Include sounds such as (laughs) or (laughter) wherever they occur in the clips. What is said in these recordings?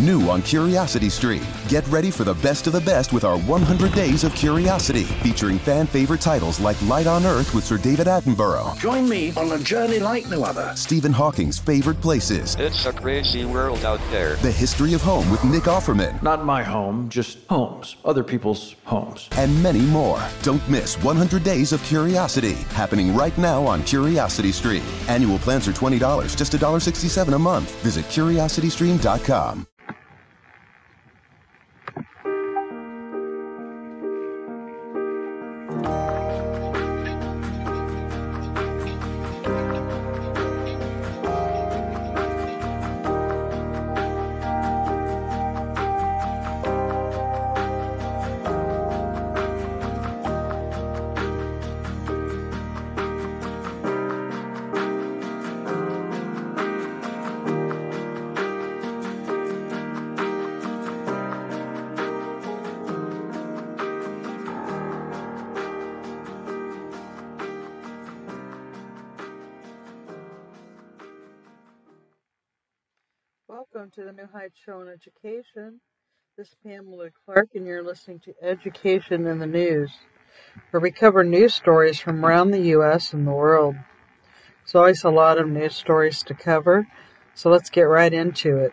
New on Curiosity Stream. Get ready for the best of the best with our 100 Days of Curiosity, featuring fan favorite titles like Life on Earth with Sir David Attenborough. Join me on a journey like no other. Stephen Hawking's favorite places. It's a crazy world out there. The history of home with Nick Offerman. Not my home, just homes. Other people's homes. And many more. Don't miss 100 Days of Curiosity, happening right now on Curiosity Stream. Annual plans are $20, just $1.67 a month. Visit curiositystream.com. to the Show on Education. This is Pamela Clark, and you're listening to Education in the News, where we cover news stories from around the U.S. and the world. There's always a lot of news stories to cover, so let's get right into it.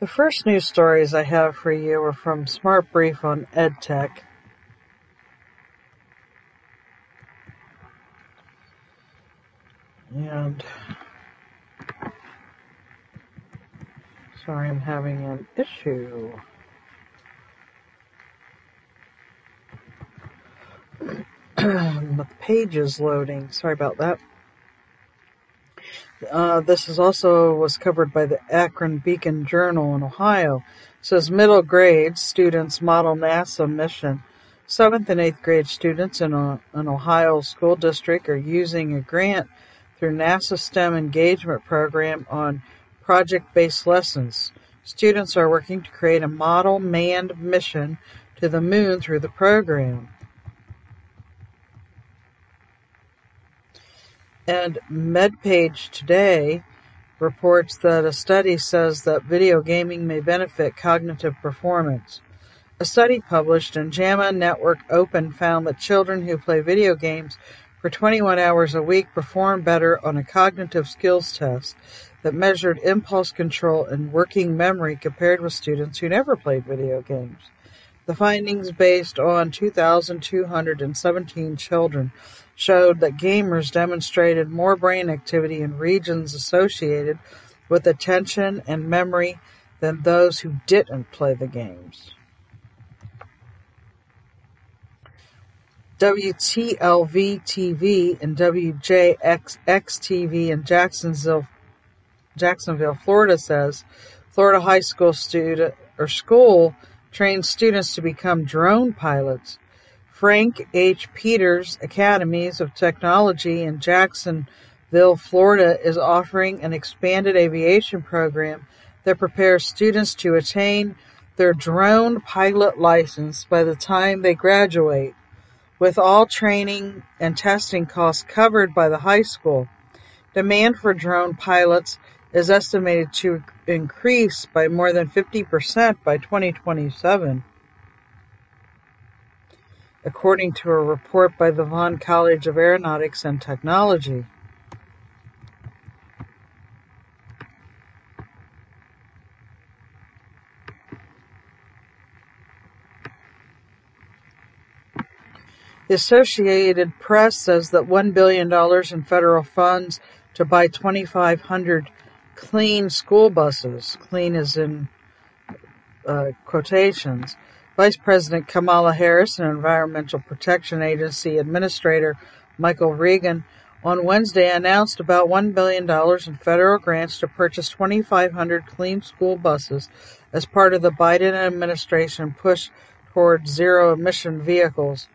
The first news stories I have for you are from Smart Brief on EdTech. And Sorry, I'm having an issue. (clears throat) the page is loading. Sorry about that. Uh, this is also was covered by the Akron Beacon Journal in Ohio. It says middle grade students model NASA mission. Seventh and eighth grade students in a, an Ohio school district are using a grant through NASA STEM engagement program on project-based lessons. Students are working to create a model manned mission to the moon through the program. And MedPage Today reports that a study says that video gaming may benefit cognitive performance. A study published in JAMA Network Open found that children who play video games for 21 hours a week perform better on a cognitive skills test that measured impulse control and working memory compared with students who never played video games. The findings, based on 2,217 children, showed that gamers demonstrated more brain activity in regions associated with attention and memory than those who didn't play the games. WTLV TV and WJXX TV in Jacksonville, Jacksonville, Florida says Florida high school student or school trains students to become drone pilots. Frank H. Peters Academies of Technology in Jacksonville, Florida is offering an expanded aviation program that prepares students to attain their drone pilot license by the time they graduate, with all training and testing costs covered by the high school. Demand for drone pilots is estimated to increase by more than 50% by 2027, according to a report by the Vaughn College of Aeronautics and Technology. The Associated Press says that $1 billion in federal funds to buy 2,500 clean school buses. Clean is in uh, quotations. Vice President Kamala Harris and Environmental Protection Agency Administrator Michael Regan on Wednesday announced about $1 billion in federal grants to purchase 2,500 clean school buses as part of the Biden administration push toward zero emission vehicles.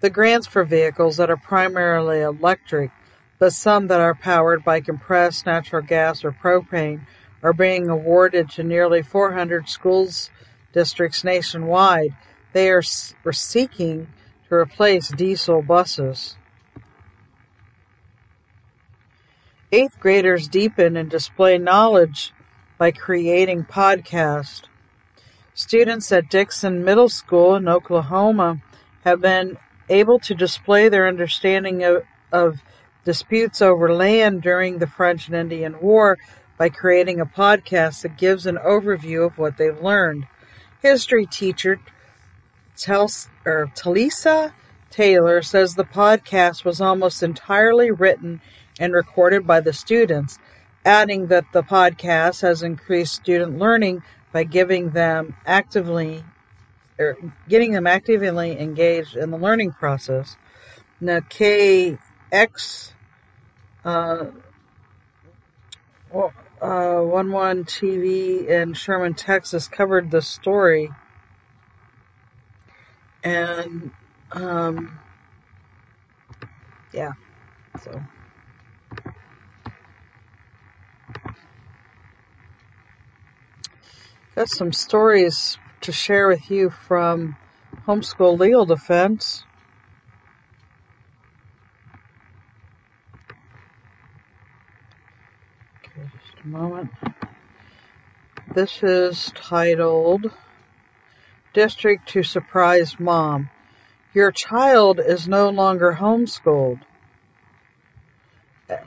The grants for vehicles that are primarily electric, but some that are powered by compressed natural gas or propane, are being awarded to nearly 400 schools districts nationwide. They are are seeking to replace diesel buses. Eighth graders deepen and display knowledge by creating podcasts. Students at Dixon Middle School in Oklahoma have been able to display their understanding of, of disputes over land during the French and Indian War by creating a podcast that gives an overview of what they've learned. History teacher Tel- or Talisa Taylor says the podcast was almost entirely written and recorded by the students, adding that the podcast has increased student learning by giving them actively or getting them actively engaged in the learning process. Now, KX uh, well, uh, One One TV in Sherman, Texas, covered the story, and um, yeah, so. Got some stories to share with you from Homeschool Legal Defense. Okay, just a moment. This is titled District to Surprise Mom. Your child is no longer homeschooled.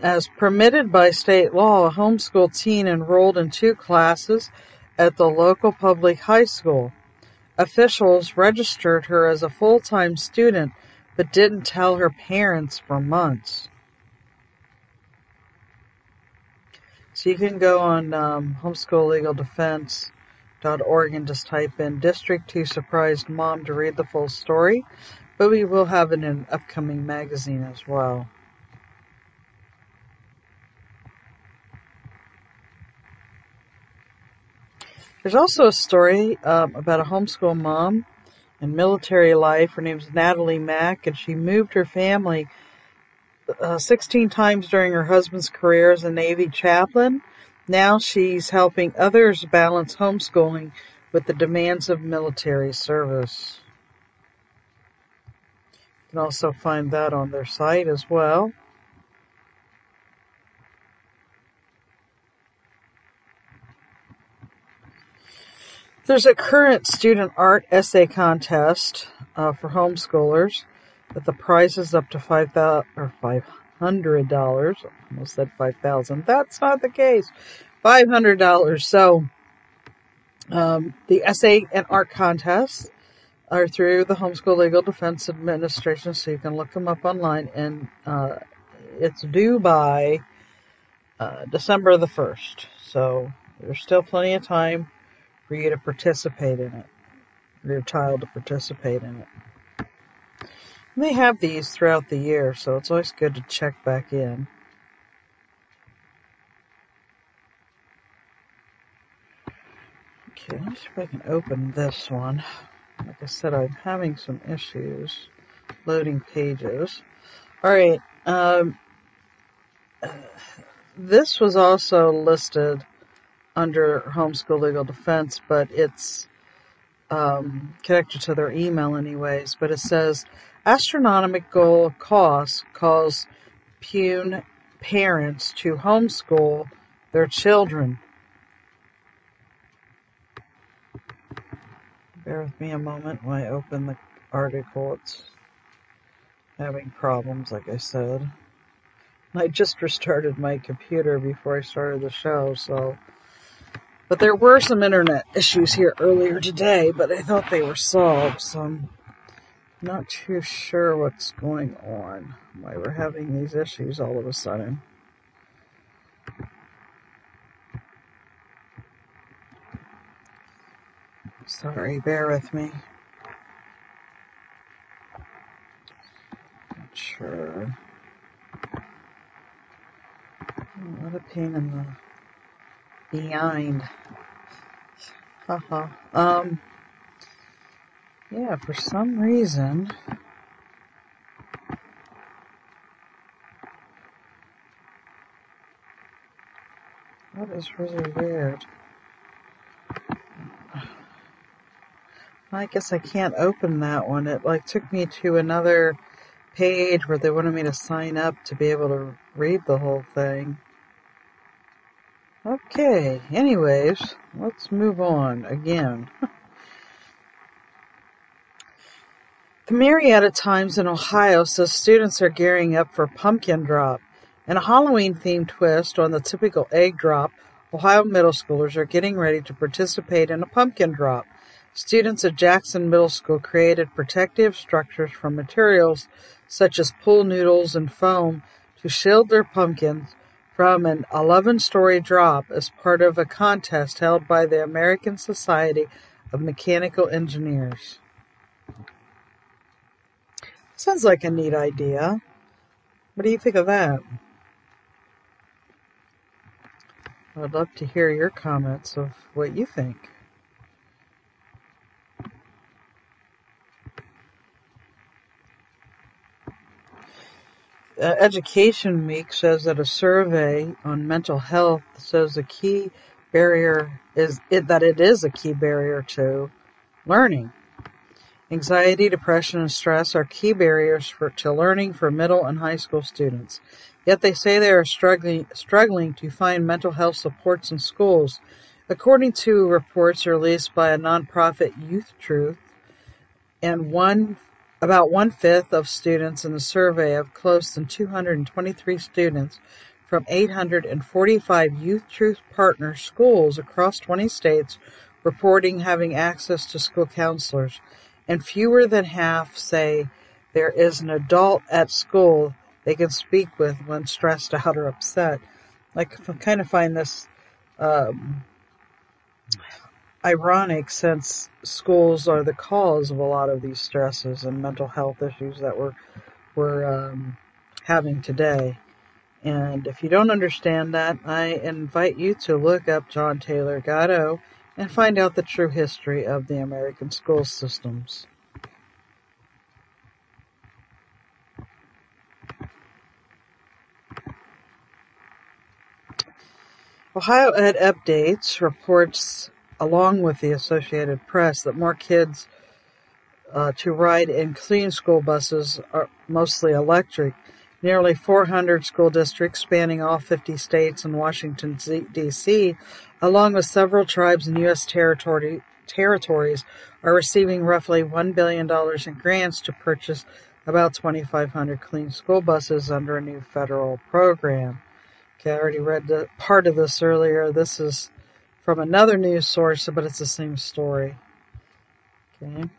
As permitted by state law, a homeschool teen enrolled in two classes at the local public high school. Officials registered her as a full time student but didn't tell her parents for months. So you can go on um, homeschoollegaldefense.org and just type in District 2 Surprised Mom to read the full story, but we will have it in an upcoming magazine as well. There's also a story um, about a homeschool mom in military life. Her name's Natalie Mack, and she moved her family uh, 16 times during her husband's career as a Navy chaplain. Now she's helping others balance homeschooling with the demands of military service. You can also find that on their site as well. There's a current student art essay contest uh, for homeschoolers that the prize is up to five thousand or five hundred dollars. Almost said five thousand. That's not the case. Five hundred dollars. So um, the essay and art contests are through the Homeschool Legal Defense Administration, so you can look them up online, and uh, it's due by uh, December the first. So there's still plenty of time for you to participate in it, for your child to participate in it. And they have these throughout the year, so it's always good to check back in. Okay, let me see if I can open this one. Like I said, I'm having some issues loading pages. Alright, um, this was also listed under homeschool legal defense, but it's um, connected to their email anyways. But it says astronomical costs cause Pune parents to homeschool their children. Bear with me a moment when I open the article. It's having problems, like I said. I just (laughs) restarted my computer before I started the show, so but there were some internet issues here earlier today, but I thought they were solved, so I'm not too sure what's going on, why we're having these issues all of a sudden. Sorry, bear with me. Not sure. what a pain in the behind. Haha. um. Yeah, for some reason. That is really weird. I guess I can't open that one. It like took me to another page where they wanted me to sign up to be able to read the whole thing. Okay, anyways, let's move on again. (laughs) the Marietta Times in Ohio says students are gearing up for pumpkin drop. In a Halloween themed twist on the typical egg drop, Ohio middle schoolers are getting ready to participate in a pumpkin drop. Students at Jackson Middle School created protective structures from materials such as pool noodles and foam to shield their pumpkins from an 11 story drop as part of a contest held by the American Society of Mechanical Engineers. Sounds like a neat idea. What do you think of that? I would love to hear your comments of what you think. Uh, education Week says that a survey on mental health says a key barrier is it, that it is a key barrier to learning. Anxiety, depression, and stress are key barriers for, to learning for middle and high school students. Yet they say they are struggling, struggling to find mental health supports in schools. According to reports released by a nonprofit Youth Truth, and one about one-fifth of students in the survey of close to 223 students from 845 Youth Truth Partner schools across 20 states reporting having access to school counselors, and fewer than half say there is an adult at school they can speak with when stressed out or upset. I kind of find this um, ironic since schools are the cause of a lot of these stresses and mental health issues that we're we're um, having today. And if you don't understand that, I invite you to look up John Taylor Gatto and find out the true history of the American school systems. Ohio Ed Updates reports along with the Associated Press, that more kids uh, to ride in clean school buses are mostly electric. Nearly 400 school districts spanning all 50 states and Washington, D.C., along with several tribes and U.S. Territory, territories, are receiving roughly $1 billion in grants to purchase about 2,500 clean school buses under a new federal program. Okay, I already read the, part of this earlier. This is from another news source, but it's the same story. Okay.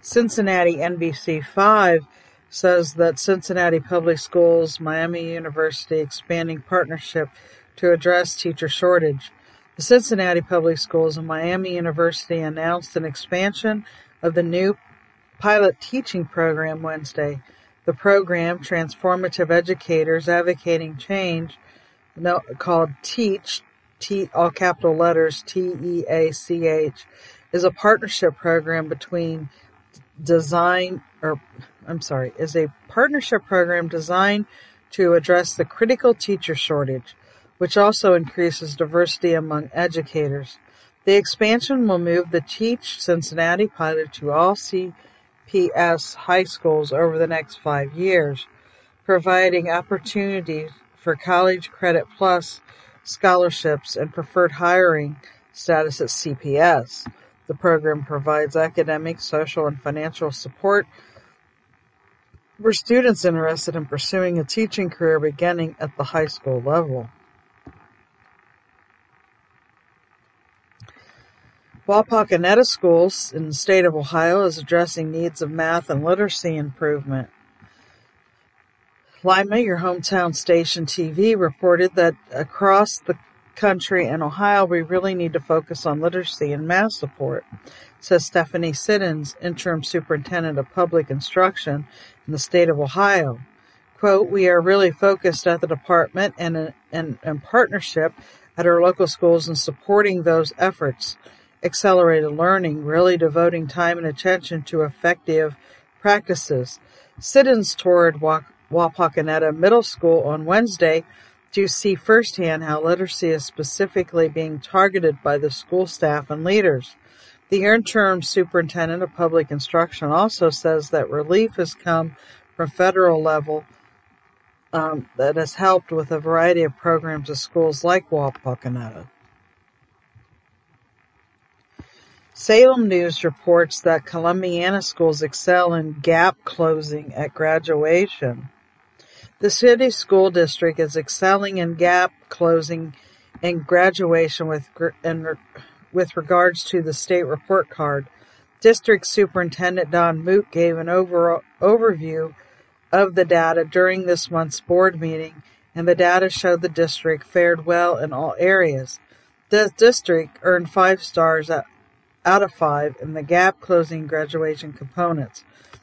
Cincinnati NBC5 says that Cincinnati Public Schools, Miami University expanding partnership to address teacher shortage. The Cincinnati Public Schools and Miami University announced an expansion of the new pilot teaching program Wednesday. The program, Transformative Educators Advocating Change, no, called Teach, T, all capital letters, T E A C H, is a partnership program between design, or I'm sorry, is a partnership program designed to address the critical teacher shortage, which also increases diversity among educators. The expansion will move the Teach Cincinnati pilot to all CPS high schools over the next five years, providing opportunities for College Credit Plus scholarships and preferred hiring status at CPS. The program provides academic, social, and financial support for students interested in pursuing a teaching career beginning at the high school level. Wapakoneta Schools in the state of Ohio is addressing needs of math and literacy improvement. Lima, your hometown station TV, reported that across the country and Ohio, we really need to focus on literacy and math support, says Stephanie Siddens, interim superintendent of public instruction in the state of Ohio. Quote, we are really focused at the department and in, in partnership at our local schools in supporting those efforts. Accelerated learning, really devoting time and attention to effective practices. Siddens toured Wapakoneta Middle School on Wednesday to see firsthand how literacy is specifically being targeted by the school staff and leaders. The interim superintendent of public instruction also says that relief has come from federal level um, that has helped with a variety of programs at schools like Wapakoneta. Salem News reports that Columbiana schools excel in gap closing at graduation. The city school district is excelling in gap closing and graduation with and with regards to the state report card. District Superintendent Don Moot gave an overall overview of the data during this month's board meeting, and the data showed the district fared well in all areas. The district earned five stars out of five in the gap closing graduation components.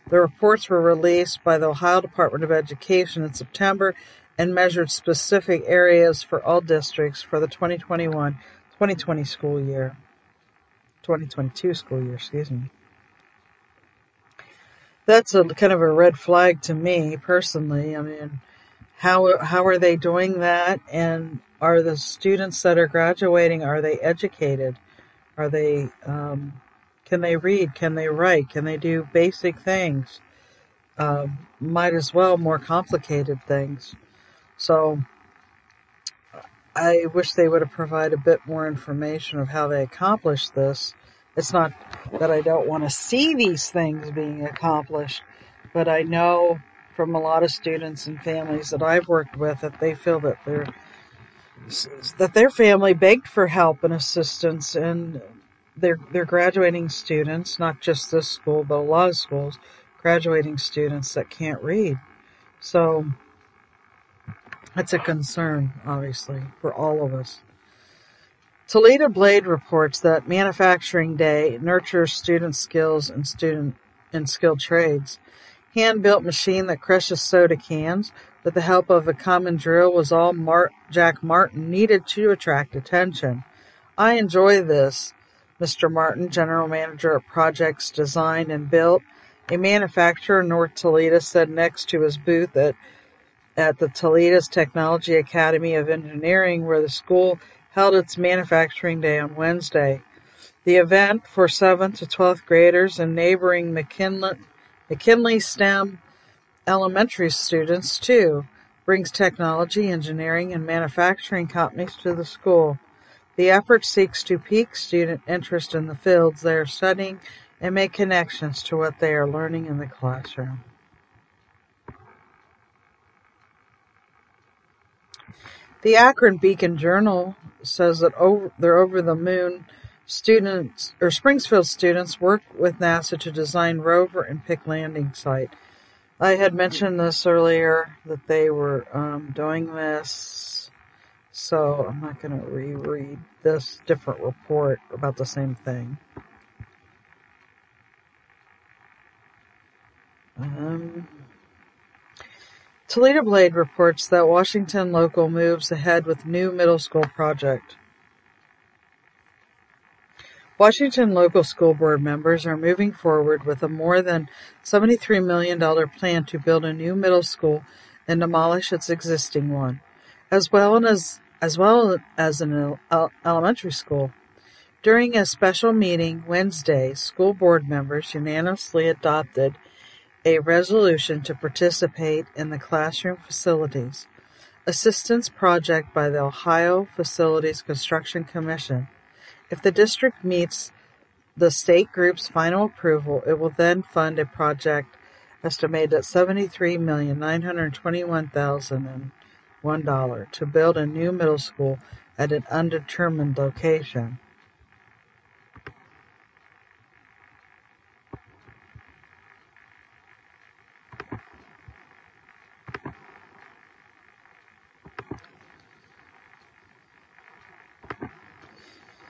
The reports were released by the Ohio Department of Education in September and measured specific areas for all districts for the 2021 2020 school year. 2022 school year, excuse me. That's a kind of a red flag to me personally. I mean, how how are they doing that and are the students that are graduating are they educated? Are they um, can they read? Can they write? Can they do basic things? Uh, might as well more complicated things. So I wish they would have provided a bit more information of how they accomplished this. It's not that I don't want to see these things being accomplished, but I know from a lot of students and families that I've worked with that they feel that their that their family begged for help and assistance and they're they're graduating students, not just this school, but a lot of schools, graduating students that can't read. So that's a concern, obviously, for all of us. Toledo Blade reports that Manufacturing Day nurtures student skills and student and skilled trades. Hand-built machine that crushes soda cans with the help of a common drill was all Jack Martin needed to attract attention. I enjoy this Mr. Martin, general manager of projects designed and built, a manufacturer in North Toledo, said next to his booth at, at the Toledo's Technology Academy of Engineering, where the school held its manufacturing day on Wednesday. The event for 7th to 12th graders and neighboring McKinley, McKinley STEM elementary students, too, brings technology, engineering, and manufacturing companies to the school. The effort seeks to pique student interest in the fields they are studying and make connections to what they are learning in the classroom. The Akron Beacon Journal says that over, they're over the moon students or Springfield students work with NASA to design rover and pick landing site. I had mentioned this earlier that they were um, doing this so I'm not going to reread this different report about the same thing. Um, Toledo Blade reports that Washington local moves ahead with new middle school project. Washington local school board members are moving forward with a more than $73 million plan to build a new middle school and demolish its existing one, as well as as well as an elementary school. During a special meeting Wednesday, school board members unanimously adopted a resolution to participate in the classroom facilities assistance project by the Ohio Facilities Construction Commission. If the district meets the state group's final approval, it will then fund a project estimated at seventy-three million nine hundred twenty-one thousand $1 to build a new middle school at an undetermined location.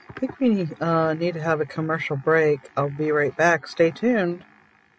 I think we uh, need to have a commercial break. I'll be right back. Stay tuned.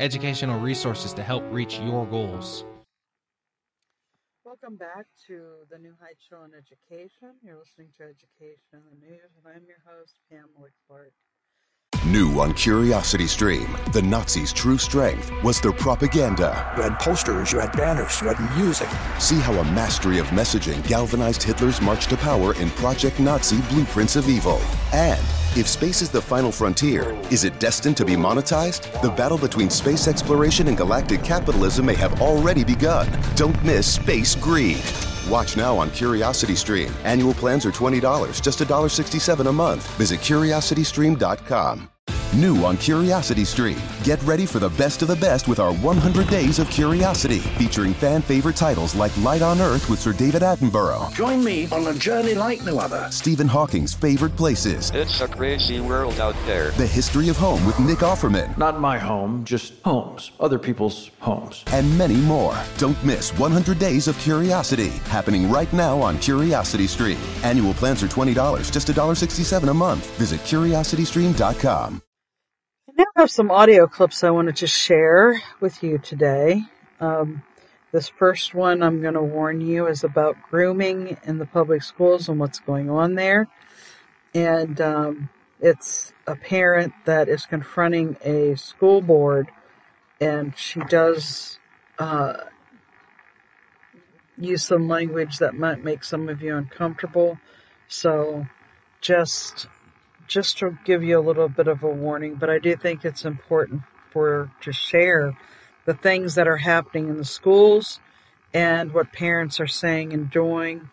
educational resources to help reach your goals. Welcome back to the New Heights Show on Education. You're listening to Education in the News, and I'm your host, Pamela Clark. New on Curiosity Stream, the Nazis' true strength was their propaganda. You had posters, you had banners, you had music. See how a mastery of messaging galvanized Hitler's march to power in Project Nazi Blueprints of Evil. And if space is the final frontier, is it destined to be monetized? The battle between space exploration and galactic capitalism may have already begun. Don't miss Space Greed. Watch now on Curiosity Stream. Annual plans are $20, just $1.67 a month. Visit curiositystream.com. New on Curiosity Stream. Get ready for the best of the best with our 100 Days of Curiosity, featuring fan favorite titles like Life on Earth with Sir David Attenborough, Join me on a journey like no other. Stephen Hawking's favorite places, It's a crazy world out there. The History of Home with Nick Offerman, Not my home, just homes. Other people's homes. and many more. Don't miss 100 Days of Curiosity, happening right now on Curiosity Stream. Annual plans are $20, just $1.67 a month. Visit curiositystream.com. I now have some audio clips I wanted to share with you today. Um, this first one, I'm going to warn you, is about grooming in the public schools and what's going on there. And um, it's a parent that is confronting a school board, and she does uh, use some language that might make some of you uncomfortable. So just just to give you a little bit of a warning, but I do think it's important for to share the things that are happening in the schools and what parents are saying and doing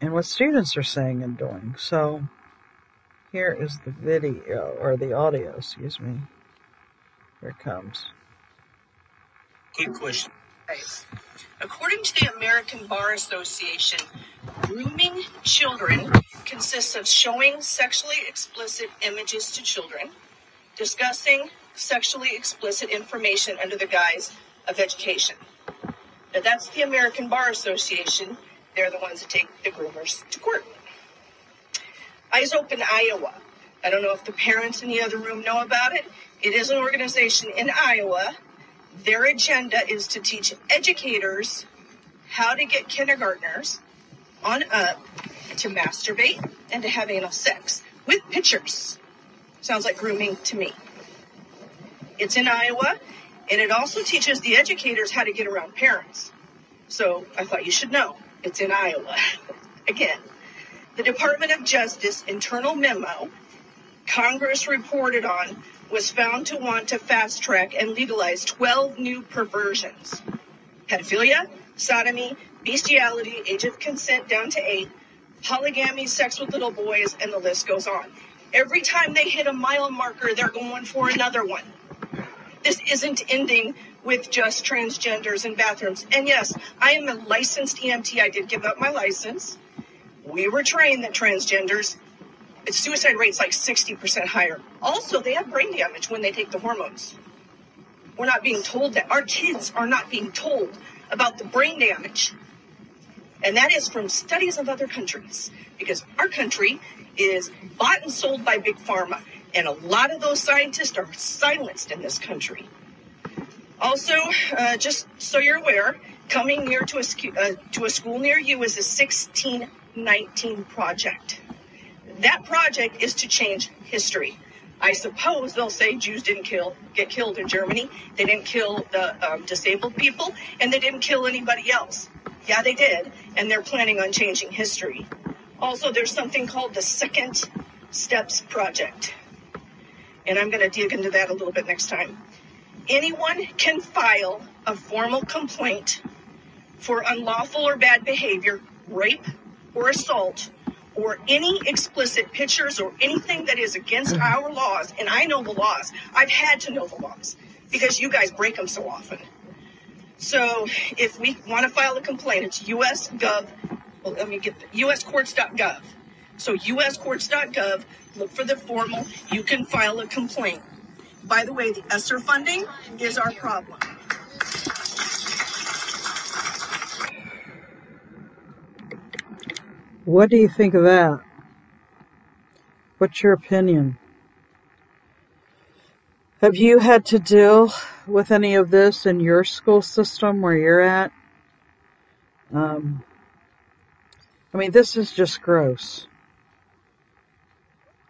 and what students are saying and doing. So here is the video or the audio, excuse me. Here it comes. Quick question. According to the American Bar Association, grooming children consists of showing sexually explicit images to children, discussing sexually explicit information under the guise of education. Now, that's the American Bar Association. They're the ones that take the groomers to court. Eyes Open Iowa. I don't know if the parents in the other room know about it. It is an organization in Iowa their agenda is to teach educators how to get kindergartners on up to masturbate and to have anal sex with pictures. Sounds like grooming to me. It's in Iowa, and it also teaches the educators how to get around parents. So I thought you should know. It's in Iowa. (laughs) Again, the Department of Justice internal memo Congress reported on was found to want to fast track and legalize 12 new perversions pedophilia, sodomy, bestiality, age of consent down to eight, polygamy, sex with little boys, and the list goes on. Every time they hit a mile marker, they're going for another one. This isn't ending with just transgenders in bathrooms. And yes, I am a licensed EMT. I did give up my license. We were trained that transgenders suicide rate's like 60% higher. Also, they have brain damage when they take the hormones. We're not being told that. Our kids are not being told about the brain damage. And that is from studies of other countries. Because our country is bought and sold by big pharma. And a lot of those scientists are silenced in this country. Also, uh, just so you're aware, coming near to a, uh, to a school near you is a 1619 project. That project is to change history. I suppose they'll say Jews didn't kill get killed in Germany. They didn't kill the um, disabled people, and they didn't kill anybody else. Yeah, they did, and they're planning on changing history. Also, there's something called the Second Steps Project, and I'm going to dig into that a little bit next time. Anyone can file a formal complaint for unlawful or bad behavior, rape or assault, or any explicit pictures or anything that is against mm. our laws, and I know the laws. I've had to know the laws because you guys break them so often. So if we want to file a complaint, it's US.gov. Well, let me get the USCourts.gov. So USCourts.gov. Look for the formal. You can file a complaint. By the way, the ESSER funding is our problem. What do you think of that? What's your opinion? Have you had to deal with any of this in your school system where you're at? Um, I mean, this is just gross.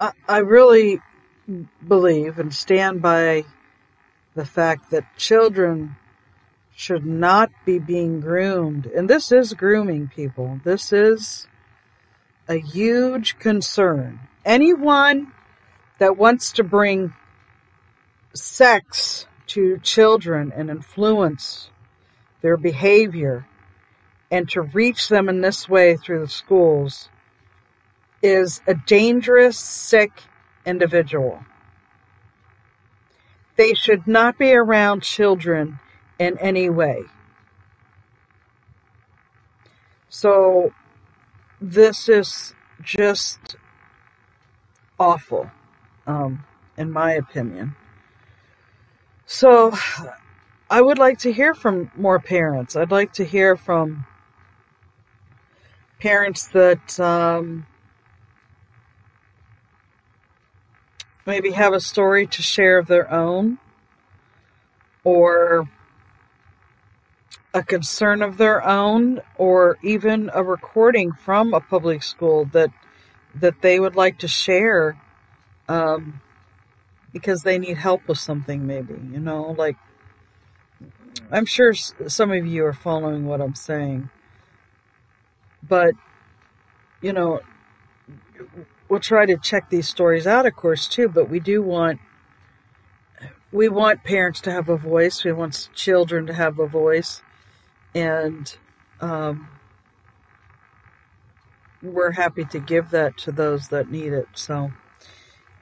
I, I really believe and stand by the fact that children should not be being groomed. And this is grooming, people. This is a huge concern. Anyone that wants to bring sex to children and influence their behavior and to reach them in this way through the schools is a dangerous, sick individual. They should not be around children in any way. So, this is just awful, um, in my opinion. So, I would like to hear from more parents. I'd like to hear from parents that um, maybe have a story to share of their own or a concern of their own or even a recording from a public school that that they would like to share um, because they need help with something maybe you know like i'm sure some of you are following what i'm saying. But you know we'll try to check these stories out of course too but we do want we want parents to have a voice. We want children to have a voice and um, we're happy to give that to those that need it. So,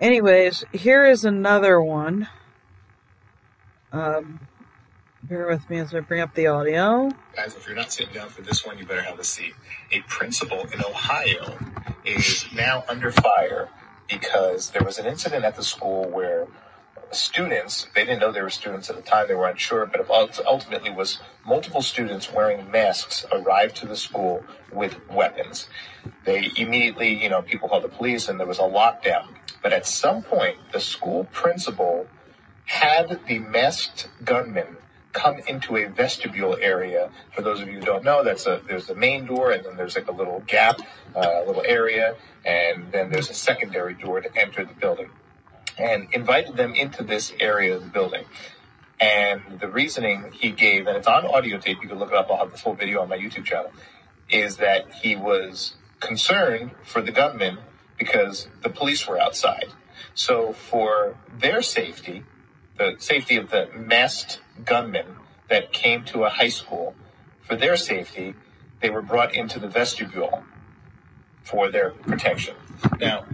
anyways, here is another one. Um, bear with me as I bring up the audio. Guys, if you're not sitting down for this one, you better have a seat. A principal in Ohio is now under fire because there was an incident at the school where students, they didn't know they were students at the time, they were unsure, but ultimately was multiple students wearing masks arrived to the school with weapons. They immediately, you know, people called the police and there was a lockdown. But at some point, the school principal had the masked gunman come into a vestibule area. For those of you who don't know, that's a there's the main door, and then there's like a little gap, uh, a little area, and then there's a secondary door to enter the building and invited them into this area of the building. And the reasoning he gave, and it's on audio tape, you can look it up, I'll have the full video on my YouTube channel, is that he was concerned for the gunmen because the police were outside. So, for their safety, the safety of the masked gunmen that came to a high school, for their safety, they were brought into the vestibule for their protection. Now,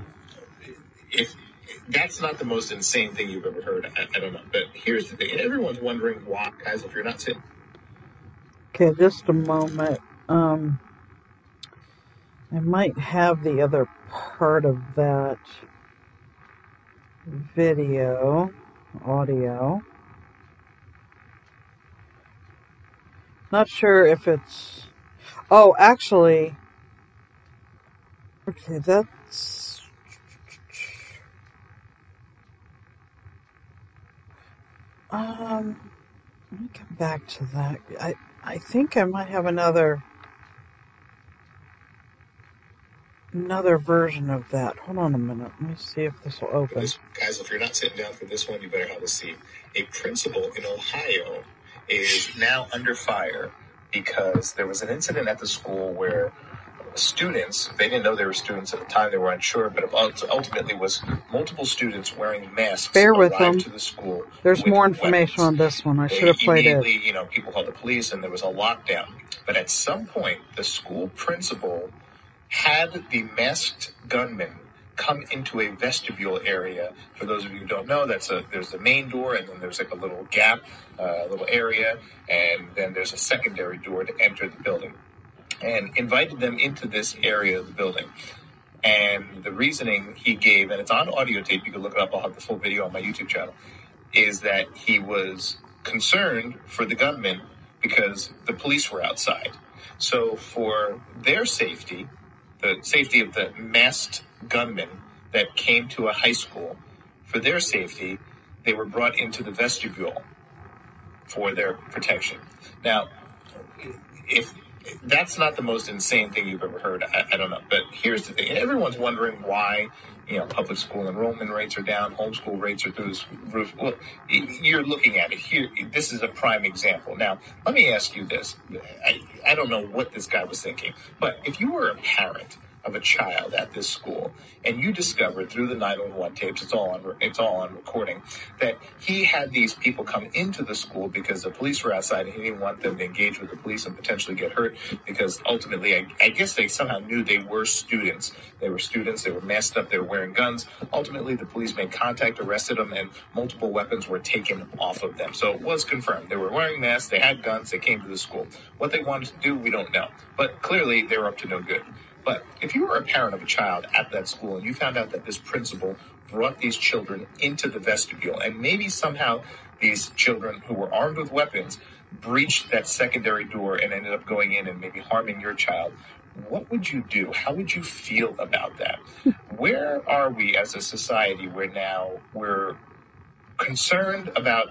if that's not the most insane thing you've ever heard. I, don't know. But here's the thing. And Everyone's wondering why, guys, if you're not sitting. Okay, just a moment. Um, I might have the other part of that video, audio. Not sure if it's. Oh, actually. Okay, that's Um, let me come back to that. I I think I might have another another version of that. Hold on a minute. Let me see if this will open. Guys, if you're not sitting down for this one, you better have a seat. A principal in Ohio is now under fire because there was an incident at the school where students, they didn't know they were students at the time, they were unsure, but ultimately was multiple students wearing masks Bear with them. to the school. There's more information weapons. on this one. I should have played it. You know, people called the police and there was a lockdown. But at some point, the school principal had the masked gunman come into a vestibule area. For those of you who don't know, that's a there's the main door, and then there's like a little gap, uh, a little area, and then there's a secondary door to enter the building and invited them into this area of the building. And the reasoning he gave, and it's on audio tape, you can look it up, I'll have the full video on my YouTube channel, is that he was concerned for the gunmen because the police were outside. So, for their safety, the safety of the masked gunmen that came to a high school, for their safety, they were brought into the vestibule for their protection. Now, if that's not the most insane thing you've ever heard. I, I, don't know. But here's the thing. Everyone's wondering why, you know, public school enrollment rates are down, homeschool rates are through the roof. Well, you're looking at it here. This is a prime example. Now, let me ask you this. I, I don't know what this guy was thinking, but if you were a parent of a child at this school, and you discovered through the 911 tapes, it's all on it's all on recording, that he had these people come into the school because the police were outside, and he didn't want them to engage with the police and potentially get hurt because ultimately, I, I guess they somehow knew they were students. They were students. They were masked up. They were wearing guns. Ultimately, the police made contact, arrested them, and multiple weapons were taken off of them. So it was confirmed. They were wearing masks. They had guns. They came to the school. What they wanted to do, we don't know. But clearly, they were up to no good. But if you were a parent of a child at that school and you found out that this principal brought these children into the vestibule and maybe somehow these children who were armed with weapons breached that secondary door and ended up going in and maybe harming your child, what would you do? How would you feel about that? Hmm. where are we as a society where now we're concerned about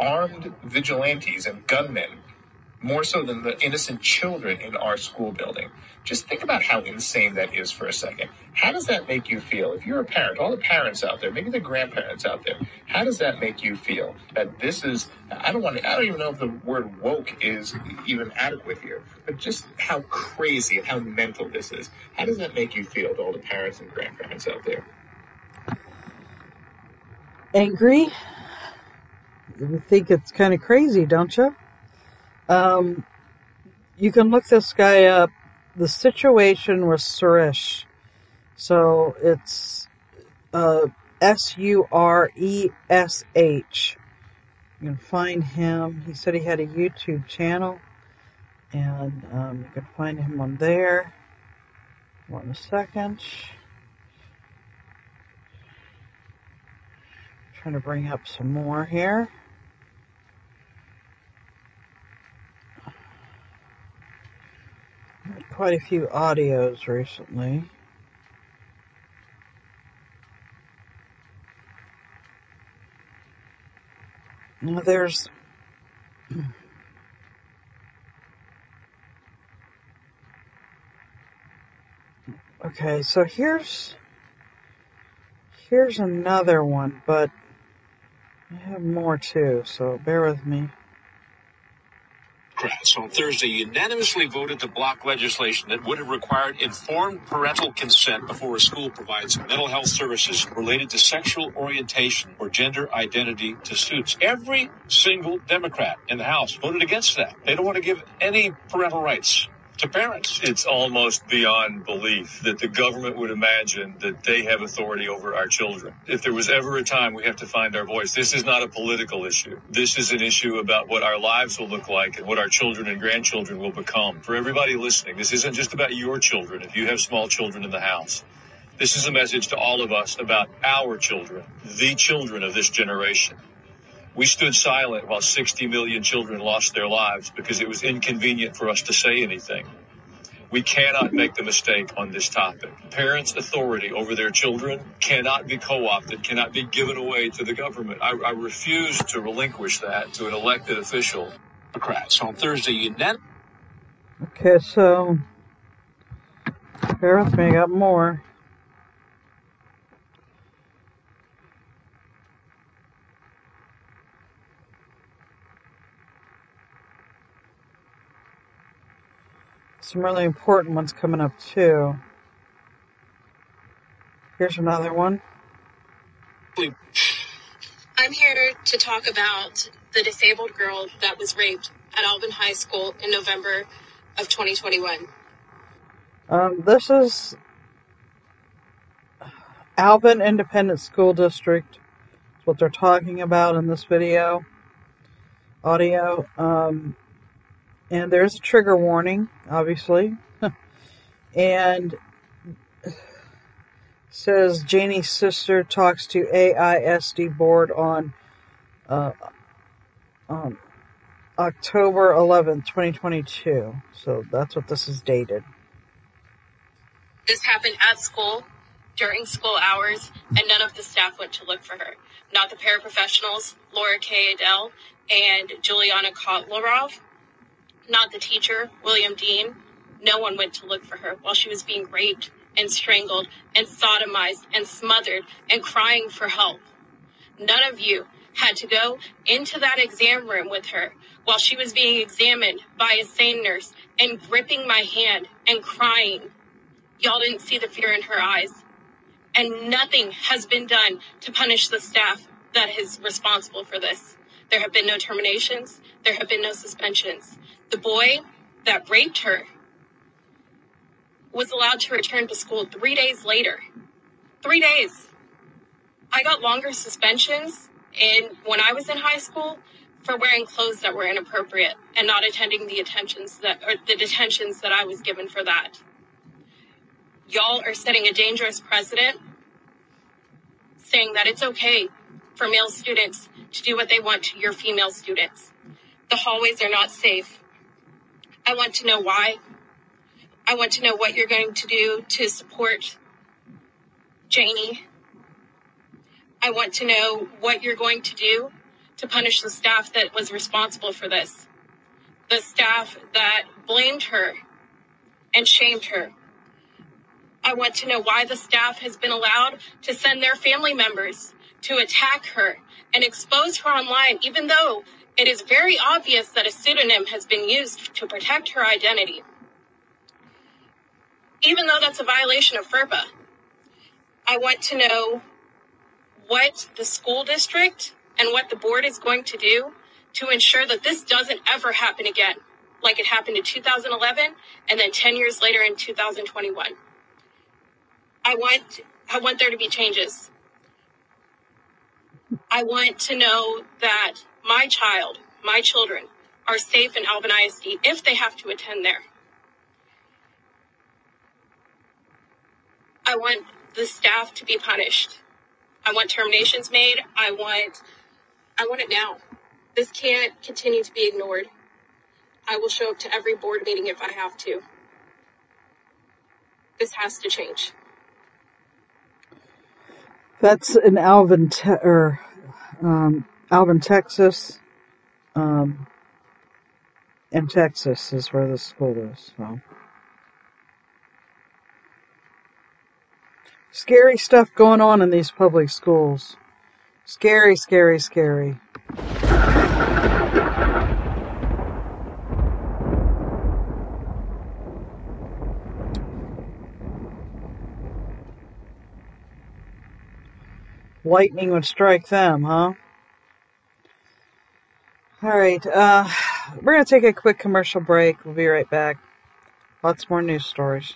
armed vigilantes and gunmen more so than the innocent children in our school building. Just think about how insane that is for a second. How does that make you feel? If you're a parent, all the parents out there, maybe the grandparents out there, how does that make you feel? That this is, I don't want to, I don't even know if the word woke is even adequate here, but just how crazy and how mental this is. How does that make you feel to all the parents and grandparents out there? Angry? You think it's kind of crazy, don't you? Um, you can look this guy up. The situation was Suresh. So it's uh, S U R E S H. You can find him. He said he had a YouTube channel, and um, you can find him on there. One second. Trying to bring up some more here. Quite a few audios recently. There's (clears throat) Okay, so here's here's another one, but I have more too, so bear with me. Democrats on Thursday unanimously voted to block legislation that would have required informed parental consent before a school provides mental health services related to sexual orientation or gender identity to students. Every single Democrat in the House voted against that. They don't want to give any parental rights to parents. It's almost beyond belief that the government would imagine that they have authority over our children. If there was ever a time we have to find our voice, this is not a political issue. This is an issue about what our lives will look like and what our children and grandchildren will become. For everybody listening, this isn't just about your children if you have small children in the house. This is a message to all of us about our children, the children of this generation. We stood silent while 60 million children lost their lives because it was inconvenient for us to say anything. We cannot make the mistake on this topic. Parents' authority over their children cannot be co-opted, cannot be given away to the government. I, I refuse to relinquish that to an elected official. Democrats on Thursday unanimously. Okay, so bear with me, I got more. Some really important ones coming up too. Here's another one. I'm here to talk about the disabled girl that was raped at Alvin High School in November of 2021. Um, this is Alvin Independent School District. That's what they're talking about in this video, audio. Um, and there's a trigger warning, obviously. and says Janie's sister talks to AISD board on uh, um, October 11th, 2022. So that's what this is dated. This happened at school during school hours, and none of the staff went to look for her. Not the paraprofessionals, Laura K. Adele and Juliana Kotlarov, not the teacher, William Dean. No one went to look for her while she was being raped and strangled and sodomized and smothered and crying for help. None of you had to go into that exam room with her while she was being examined by a SANE nurse and gripping my hand and crying. Y'all didn't see the fear in her eyes. And nothing has been done to punish the staff that is responsible for this. There have been no terminations. There have been no suspensions. The boy that raped her was allowed to return to school three days later. Three days. I got longer suspensions in when I was in high school for wearing clothes that were inappropriate and not attending the attentions that or the detentions that I was given for that. Y'all are setting a dangerous precedent saying that it's okay for male students to do what they want to your female students. The hallways are not safe. I want to know why. I want to know what you're going to do to support Janie. I want to know what you're going to do to punish the staff that was responsible for this. The staff that blamed her and shamed her. I want to know why the staff has been allowed to send their family members to attack her and expose her online, even though it is very obvious that a pseudonym has been used to protect her identity. Even though that's a violation of FERPA, I want to know what the school district and what the board is going to do to ensure that this doesn't ever happen again, like it happened in 2011 and then 10 years later in 2021. I want I want there to be changes. I want to know that my child, my children, are safe in Alvin ISD if they have to attend there. I want the staff to be punished. I want terminations made. I want I want it now. This can't continue to be ignored. I will show up to every board meeting if I have to. This has to change. That's in Alvin, te- or um, Alvin, Texas. Um, in Texas is where the school is. So. Scary stuff going on in these public schools. Scary, scary, scary. Lightning would strike them, huh? All right, uh, we're going to take a quick commercial break. We'll be right back. Lots more news stories.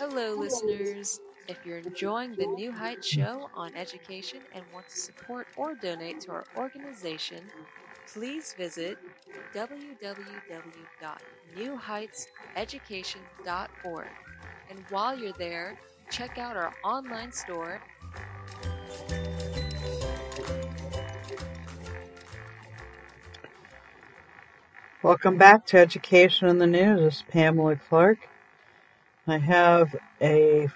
Hello, listeners. If you're enjoying the New Heights show on education and want to support or donate to our organization, please visit www.newheightseducation.org. And while you're there, check out our online store. Welcome back to Education in the News. This is Pamela Clark. I have a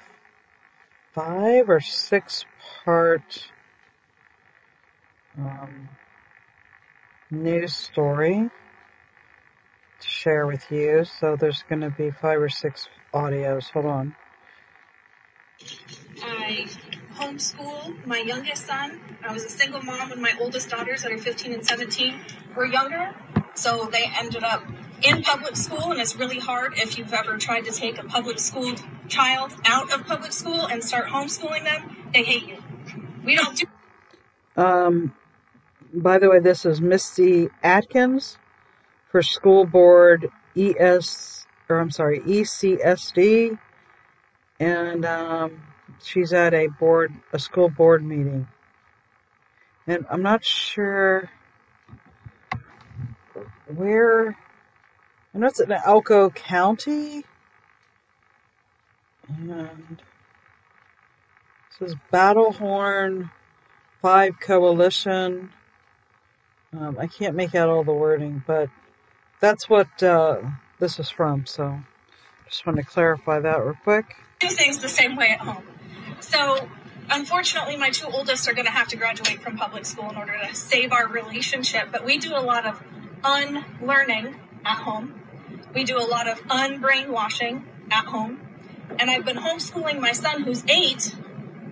five or six part um, news story to share with you. So there's going to be five or six audios. Hold on. I homeschool my youngest son. I was a single mom with my oldest daughters that are 15 and 17 were younger. So they ended up in public school, and it's really hard if you've ever tried to take a public school child out of public school and start homeschooling them. They hate you. We don't do. Um, by the way, this is Misty Atkins for School Board ES, or I'm sorry, ECSD, and um, she's at a board, a school board meeting, and I'm not sure where. I know it's in Elko County. And this is Battlehorn 5 Coalition. Um, I can't make out all the wording, but that's what uh, this is from. So just want to clarify that real quick. Do things the same way at home. So unfortunately, my two oldest are going to have to graduate from public school in order to save our relationship. But we do a lot of unlearning at home. We do a lot of unbrainwashing at home. And I've been homeschooling my son, who's eight,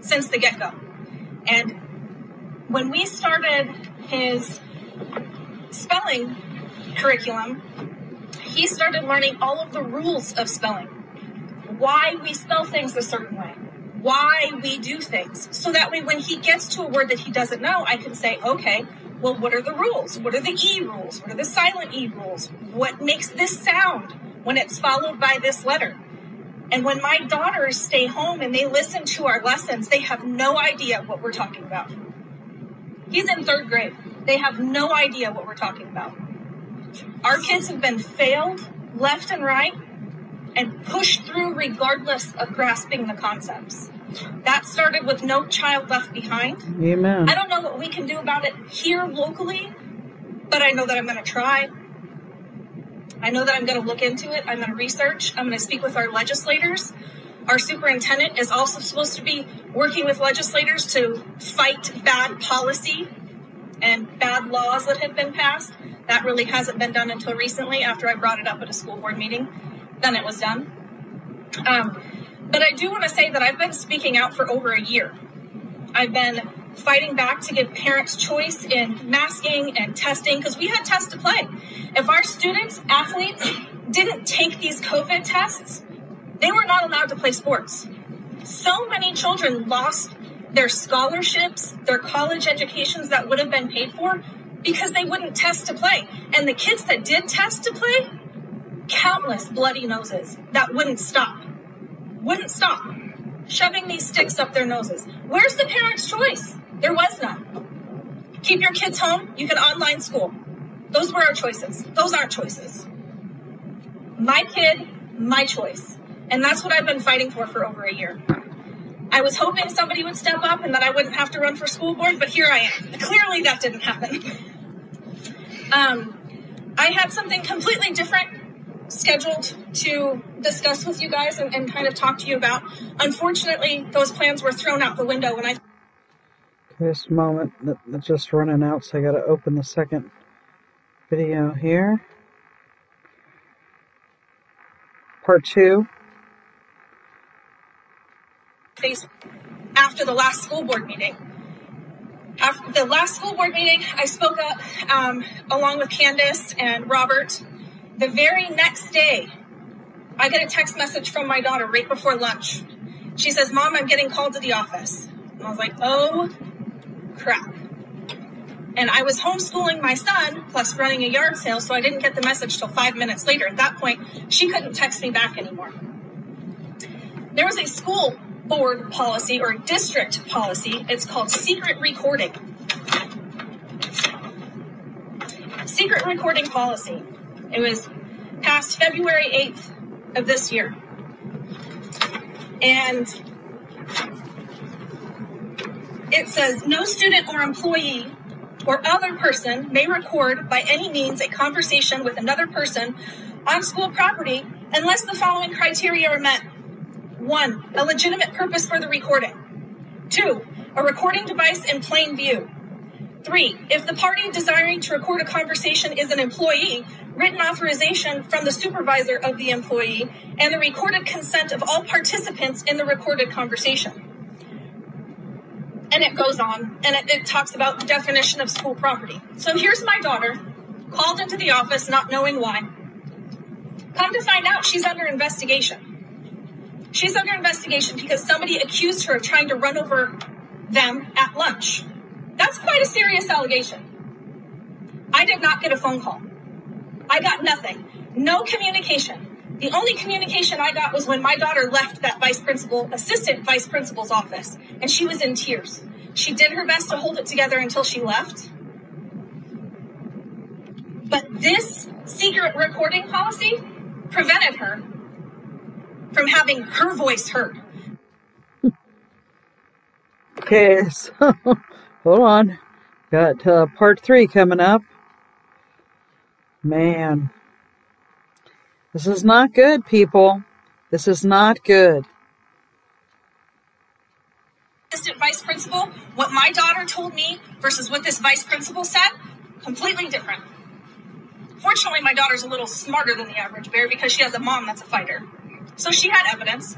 since the get go. And when we started his spelling curriculum, he started learning all of the rules of spelling. Why we spell things a certain way. Why we do things. So that way, when he gets to a word that he doesn't know, I can say, okay, well, what are the rules? What are the E rules? What are the silent E rules? What makes this sound when it's followed by this letter? And when my daughters stay home and they listen to our lessons, they have no idea what we're talking about. He's in third grade. They have no idea what we're talking about. Our kids have been failed left and right and push through regardless of grasping the concepts. That started with No Child Left Behind. Amen. I don't know what we can do about it here locally, but I know that I'm going to try. I know that I'm going to look into it. I'm going to research. I'm going to speak with our legislators. Our superintendent is also supposed to be working with legislators to fight bad policy and bad laws that have been passed. That really hasn't been done until recently after I brought it up at a school board meeting. Then it was done. Um, but I do want to say that I've been speaking out for over a year. I've been fighting back to give parents choice in masking and testing because we had test to play. If our students, athletes, didn't take these COVID tests, they were not allowed to play sports. So many children lost their scholarships, their college educations that would have been paid for because they wouldn't test to play. And the kids that did test to play, countless bloody noses that wouldn't stop. Wouldn't stop. Shoving these sticks up their noses. Where's the parent's choice? There was none. Keep your kids home, you can online school. Those were our choices. Those aren't choices. My kid, my choice. And that's what I've been fighting for for over a year. I was hoping somebody would step up and that I wouldn't have to run for school board, but here I am. (laughs) Clearly, that didn't happen. (laughs) um, I had something completely different scheduled to discuss with you guys and, and, kind of talk to you about. Unfortunately, those plans were thrown out the window when I. This moment that's just running out, so I got to open the second video here. Part two. After the last school board meeting. After the last school board meeting, I spoke up um, along with Candace and Robert. The very next day, I get a text message from my daughter right before lunch. She says, Mom, I'm getting called to the office. And I was like, oh, crap. And I was homeschooling my son plus running a yard sale, so I didn't get the message till five minutes later. At that point, she couldn't text me back anymore. There was a school board policy or district policy. It's called secret recording. Secret recording policy. It was passed February 8th of this year. And it says no student or employee or other person may record by any means a conversation with another person on school property unless the following criteria are met. One, a legitimate purpose for the recording. Two, a recording device in plain view. Three, if the party desiring to record a conversation is an employee, written authorization from the supervisor of the employee and the recorded consent of all participants in the recorded conversation. And it goes on and it, it talks about the definition of school property. So here's my daughter called into the office not knowing why. Come to find out she's under investigation. She's under investigation because somebody accused her of trying to run over them at lunch. That's quite a serious allegation. I did not get a phone call. I got nothing. No communication. The only communication I got was when my daughter left that vice principal, assistant vice principal's office, and she was in tears. She did her best to hold it together until she left. But this secret recording policy prevented her from having her voice heard. Okay, so (laughs) hold on. Got uh, part three coming up. Man, this is not good, people. This is not good. Assistant vice principal, what my daughter told me versus what this vice principal said, completely different. Fortunately, my daughter's a little smarter than the average bear because she has a mom that's a fighter. So she had evidence.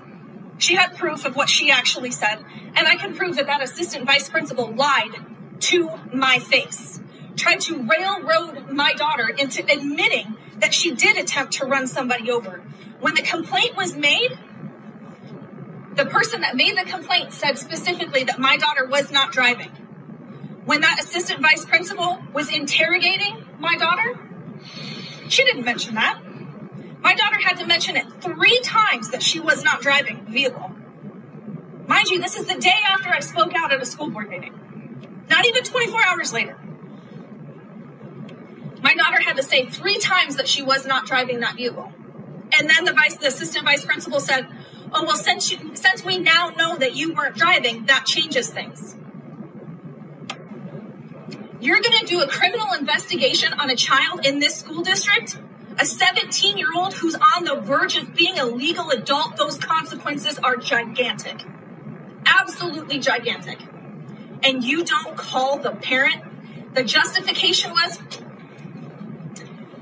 She had proof of what she actually said. And I can prove that that assistant vice principal lied to my face, tried to railroad my daughter into admitting that she did attempt to run somebody over. When the complaint was made, the person that made the complaint said specifically that my daughter was not driving. When that assistant vice principal was interrogating my daughter, she didn't mention that. My daughter had to mention it three times that she was not driving the vehicle. Mind you, this is the day after I spoke out at a school board meeting. Not even 24 hours later. My daughter had to say three times that she was not driving that vehicle. And then the vice, the assistant vice principal said, "Oh well, since you, since we now know that you weren't driving, that changes things." You're going to do a criminal investigation on a child in this school district, a 17 year old who's on the verge of being a legal adult. Those consequences are gigantic, absolutely gigantic. And you don't call the parent. The justification was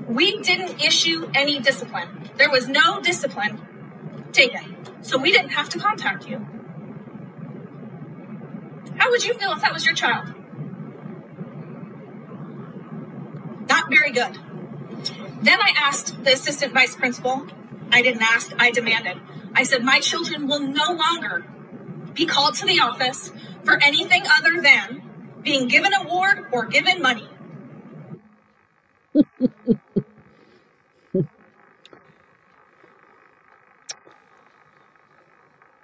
we didn't issue any discipline. There was no discipline taken. So we didn't have to contact you. How would you feel if that was your child? Not very good. Then I asked the assistant vice principal. I didn't ask, I demanded. I said, My children will no longer be called to the office for anything other than being given a award or given money.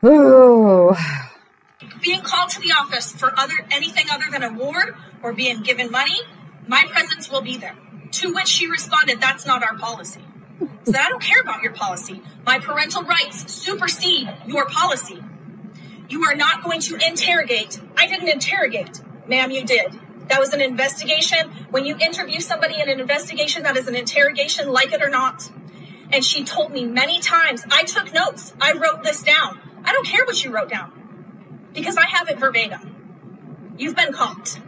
Oh. (sighs) Being called to the office for other anything other than a award or being given money, my presence will be there. To which she responded, That's not our policy. Said, I don't care about your policy. My parental rights supersede your policy. You are not going to interrogate. I didn't interrogate. Ma'am, you did. That was an investigation. When you interview somebody in an investigation, that is an interrogation, like it or not. And she told me many times, I took notes. I wrote this down. I don't care what you wrote down because I have it verbatim. You've been caught.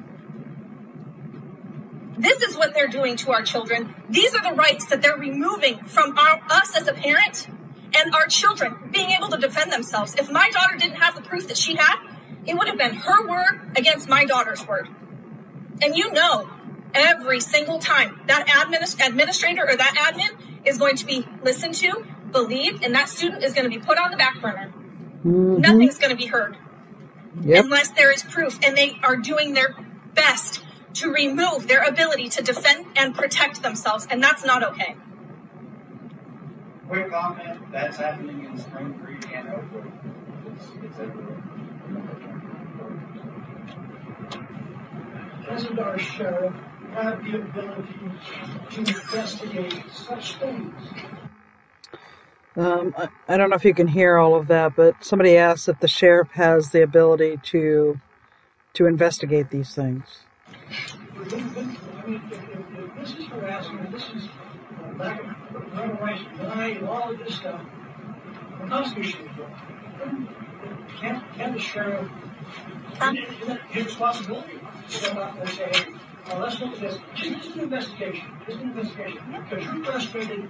This is what they're doing to our children. These are the rights that they're removing from our, us as a parent and our children being able to defend themselves. If my daughter didn't have the proof that she had, it would have been her word against my daughter's word. And you know, every single time that administ- administrator or that admin is going to be listened to, believed, and that student is going to be put on the back burner. Mhm. Nothing's going to be heard Yep. unless there is proof, and they are doing their best to remove their ability to defend and protect themselves, and that's not okay. Quick comment, that's happening in Spring Creek and Oakwood. It's, it's everywhere. Doesn't our sheriff have the ability to investigate such things? Um, I, I don't know if you can hear all of that, but somebody asked if the sheriff has the ability to to investigate these things. This is harassment, this is lack of rights, lying, all of this stuff, the Constitution is. Can, can the sheriff, that his responsibility to go out and say, uh, let's look at this. This is an investigation. Is an investigation. Because you're frustrated.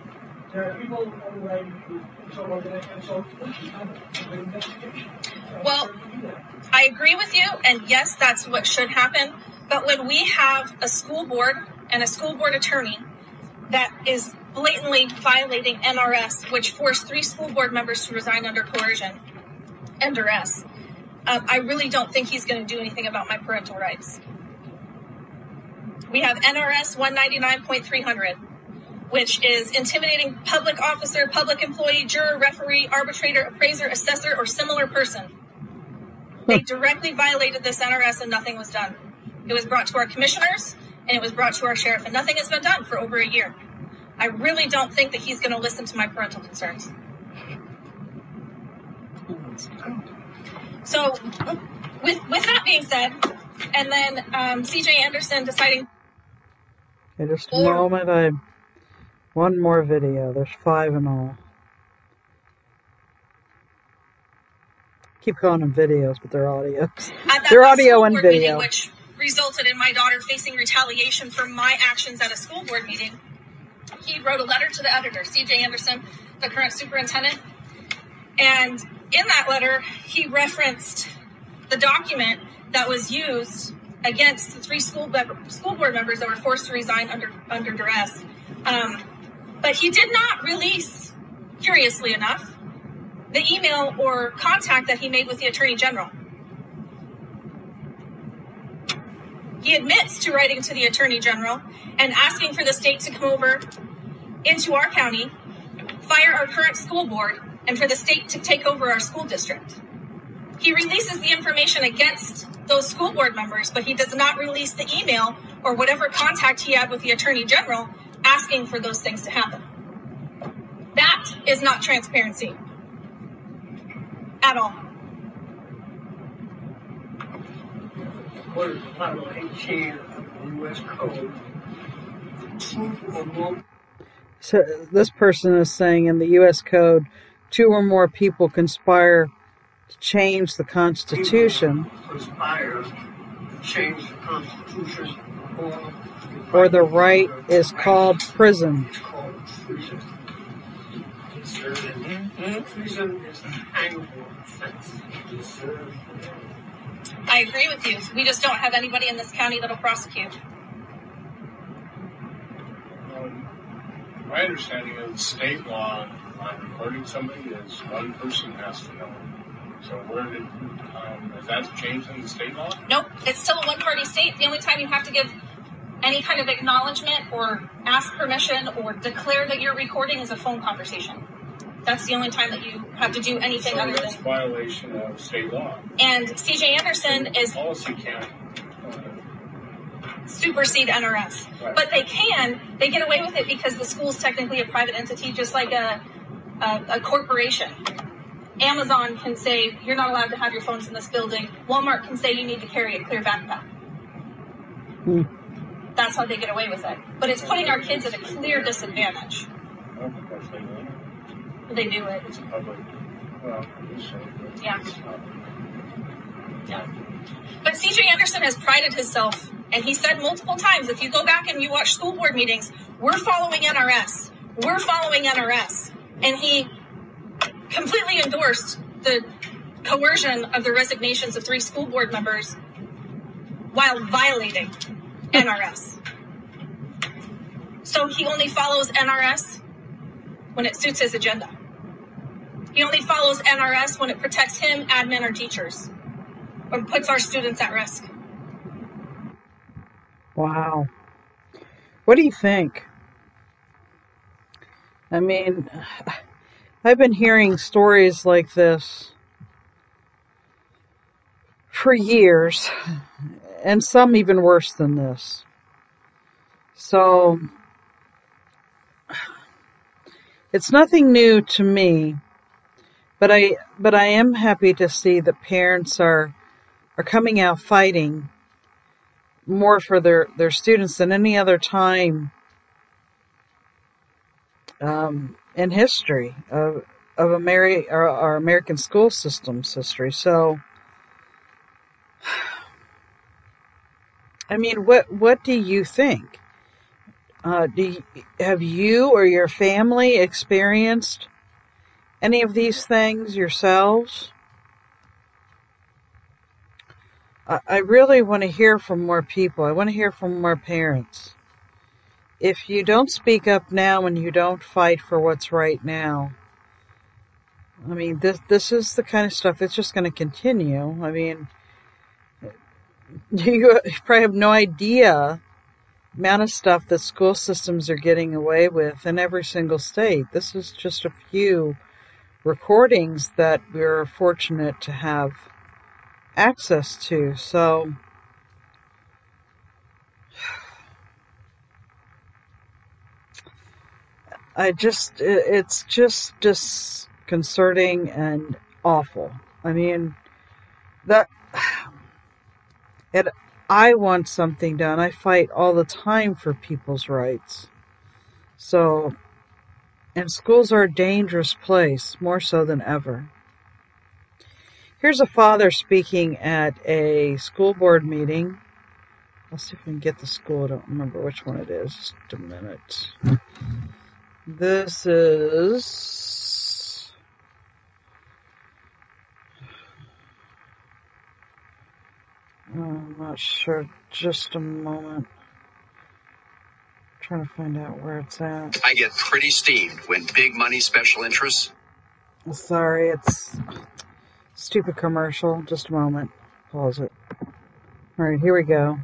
There are people on the right and so on, and so let's just have an investigation. Well, I agree with you, and yes, that's what should happen. But when we have a school board and a school board attorney that is blatantly violating NRS, which forced three school board members to resign under coercion and duress, um, I really don't think he's going to do anything about my parental rights. We have NRS 199.300, which is intimidating public officer, public employee, juror, referee, arbitrator, appraiser, assessor, or similar person. They directly violated this NRS and nothing was done. It was brought to our commissioners and it was brought to our sheriff, and nothing has been done for over a year. I really don't think that he's going to listen to my parental concerns. So, with with that being said, and then um, C.J. Anderson deciding Okay, just a moment. I one more video. There's five in all. Keep calling them videos, but they're audios. They're audio and board meeting, video. which resulted in my daughter facing retaliation for my actions at a school board meeting. he wrote a letter to the editor, C.J. Anderson, the current superintendent. And in that letter, he referenced the document that was used against the three school school board members that were forced to resign under under duress. Um, but he did not release, curiously enough, the email or contact that he made with the attorney general. He admits to writing to the attorney general and asking for the state to come over into our county, fire our current school board, and for the state to take over our school district. He releases the information against those school board members, but he does not release the email or whatever contact he had with the attorney general asking for those things to happen. That is not transparency at all. According to Title 18 of the U.S. Code, two or more So this person is saying in the U.S. Code, two or more people conspire to change the Constitution conspire to change the Constitution or or the right is called prison. called treason. Mm-hmm. Treason is an annual offense. I agree with you. We just don't have anybody in this county that'll prosecute. My understanding is state law on recording somebody is one person has to know. So where did, um, has that changed in the state law? Nope, it's still a one party state. The only time you have to give any kind of acknowledgement or ask permission or declare that you're recording is a phone conversation. That's the only time that you have to do anything So other that's than. violation of state law. And CJ Anderson is Policy can't. supersede NRS. Right. But they can, they get away with it because the school's technically a private entity, just like a, a, a corporation. Amazon can say, you're not allowed to have your phones in this building. Walmart can say, you need to carry a clear backpack. Hmm. That's how they get away with it. But it's putting our kids at a clear disadvantage. I don't think that's legal. They do it. It's public, well, Yeah. Yeah. But CJ Anderson has prided himself, and he said multiple times if you go back and you watch school board meetings, we're following NRS. We're following NRS. And he completely endorsed the coercion of the resignations of three school board members while violating NRS. So he only follows NRS when it suits his agenda. He only follows NRS when it protects him, admin, or teachers, or puts our students at risk. Wow. What do you think? I mean, I've been hearing stories like this for years, and some even worse than this. So, it's nothing new to me, but I but I am happy to see that parents are are coming out fighting more for their, their students than any other time um, in history of of Ameri- our, our American school system's history. So, (sighs) I mean, what what do you think? Uh, do you, have you or your family experienced any of these things yourselves? I really want to hear from more people. I want to hear from more parents. If you don't speak up now and you don't fight for what's right now, I mean, this this is the kind of stuff that's just going to continue. I mean, (laughs) you probably have no idea amount of stuff that school systems are getting away with in every single state. This is just a few recordings that we're fortunate to have access to. So, I just, it's just disconcerting and awful. I mean, that, it, I want something done. I fight all the time for people's rights. So, and schools are a dangerous place, more so than ever. Here's a father speaking at a school board meeting I'll see if we can get the school. I don't remember which one it is. Just a minute. (laughs) This is. I'm not sure. Just a moment. Trying to find out where it's at. I get pretty steamed when big money special interests. Sorry, it's stupid commercial. Just a moment. Pause it. All right, here we go.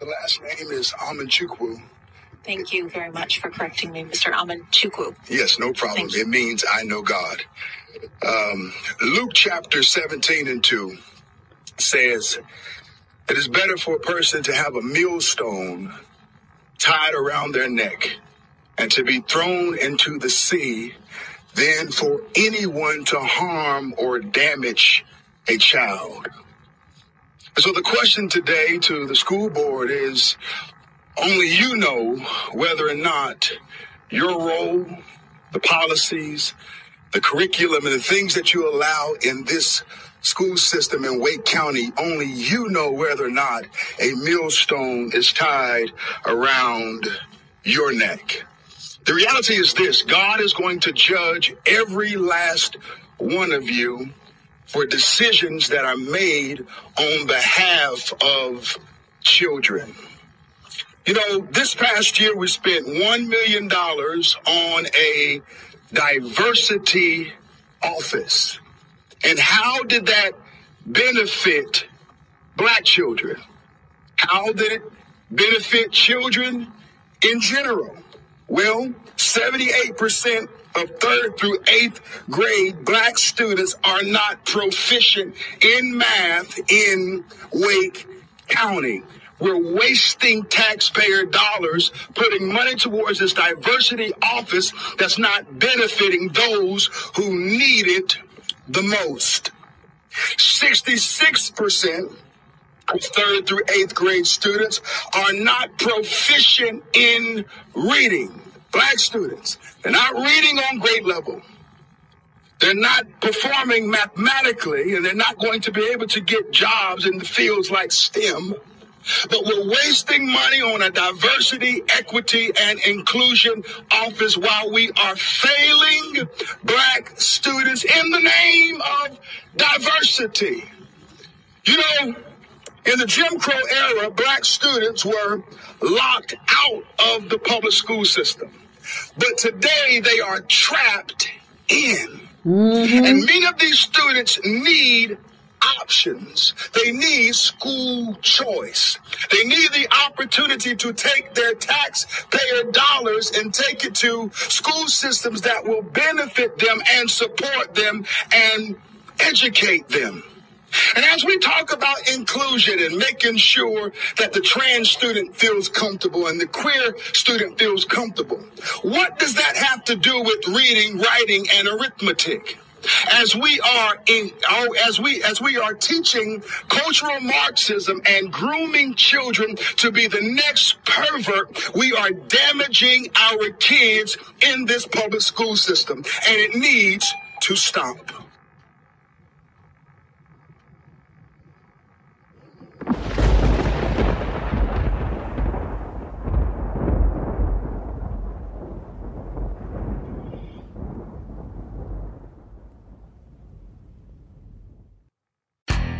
The last name is Amanchukwu. Thank you very much for correcting me, Mr. Amanchukwu. Yes, no problem. It means I know God. Um, Luke chapter 17 and 2 says, It is better for a person to have a millstone tied around their neck and to be thrown into the sea than for anyone to harm or damage a child. So the question today to the school board is only you know whether or not your role, the policies, the curriculum, and the things that you allow in this school system in Wake County, only you know whether or not a millstone is tied around your neck. The reality is this God is going to judge every last one of you for decisions that are made on behalf of children. You know, this past year we spent $1 million on a diversity office. And how did that benefit black children? How did it benefit children in general? Well, 78% of third through eighth grade black students are not proficient in math in Wake County. We're wasting taxpayer dollars putting money towards this diversity office that's not benefiting those who need it the most. 66% of third through eighth grade students are not proficient in reading. Black students, they're not reading on grade level. They're not performing mathematically, and they're not going to be able to get jobs in the fields like STEM. But we're wasting money on a diversity, equity, and inclusion office while we are failing black students in the name of diversity. You know, in the Jim Crow era, black students were locked out of the public school system. But today they are trapped in. Mm-hmm. And many of these students need options. They need school choice. They need the opportunity to take their taxpayer dollars and take it to school systems that will benefit them and support them and educate them. And as we talk about inclusion and making sure that the trans student feels comfortable and the queer student feels comfortable, what does that have to do with reading, writing, and arithmetic? As we are in, oh, as we as we are teaching cultural Marxism and grooming children to be the next pervert, we are damaging our kids in this public school system, and it needs to stop.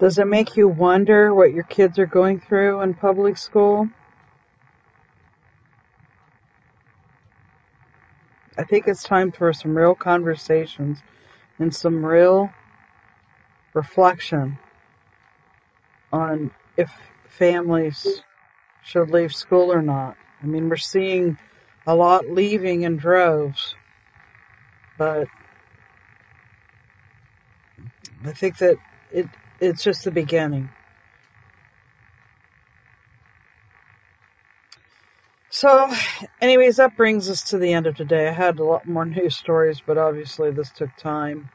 Does it make you wonder what your kids are going through in public school? I think it's time for some real conversations and some real reflection on if families should leave school or not. I mean, we're seeing a lot leaving in droves. But I think that it it's just the beginning. So, anyways, that brings us to the end of today. I had a lot more (laughs) news stories, but obviously this took time.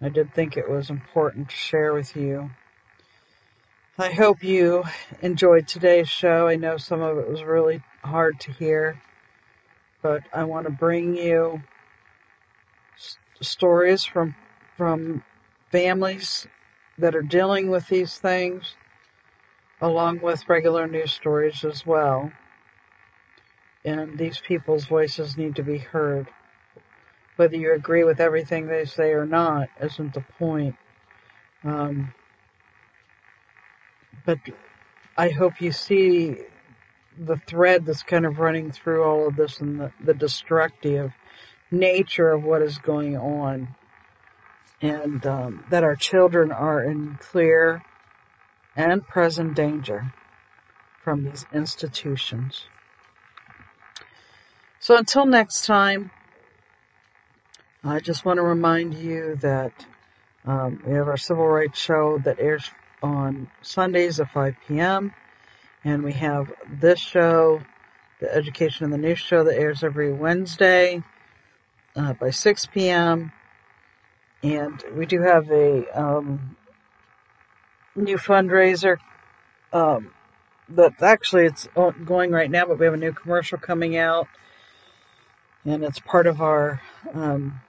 I did think it was important to share with you. I hope you enjoyed today's show. I know some of it was really hard to hear, but I want to bring you stories from from families that are dealing with these things, along with regular news stories as well. And these people's voices need to be heard. Whether you agree with everything they say or not isn't the point. Um, but I hope you see the thread that's kind of running through all of this and the, the destructive nature of what is going on and um, that our children are in clear and present danger from these institutions. So until next time, I just want to remind you that um, we have our civil rights show that airs on Sundays at 5 p.m. And we have this show, the Education and the News show, that airs every Wednesday uh, by 6 p.m and we do have a um, new fundraiser um, that actually it's going right now, but we have a new commercial coming out, and it's part of our um,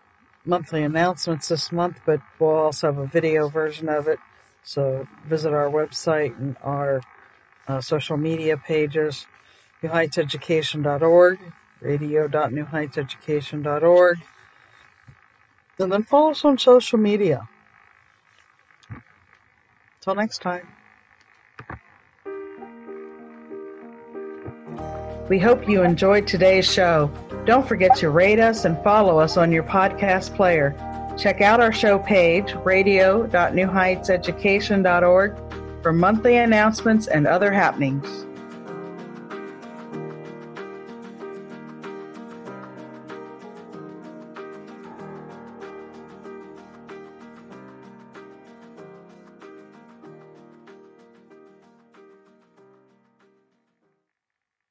monthly announcements this month. But we'll also have a video version of it. So visit our website and our uh, social media pages, newheightseducation.org, radio.newheightseducation.org and then follow us on social media. Till next time. We hope you enjoyed today's show. Don't forget to rate us and follow us on your podcast player. Check out our show page, radio.newheightseducation.org, for monthly announcements and other happenings.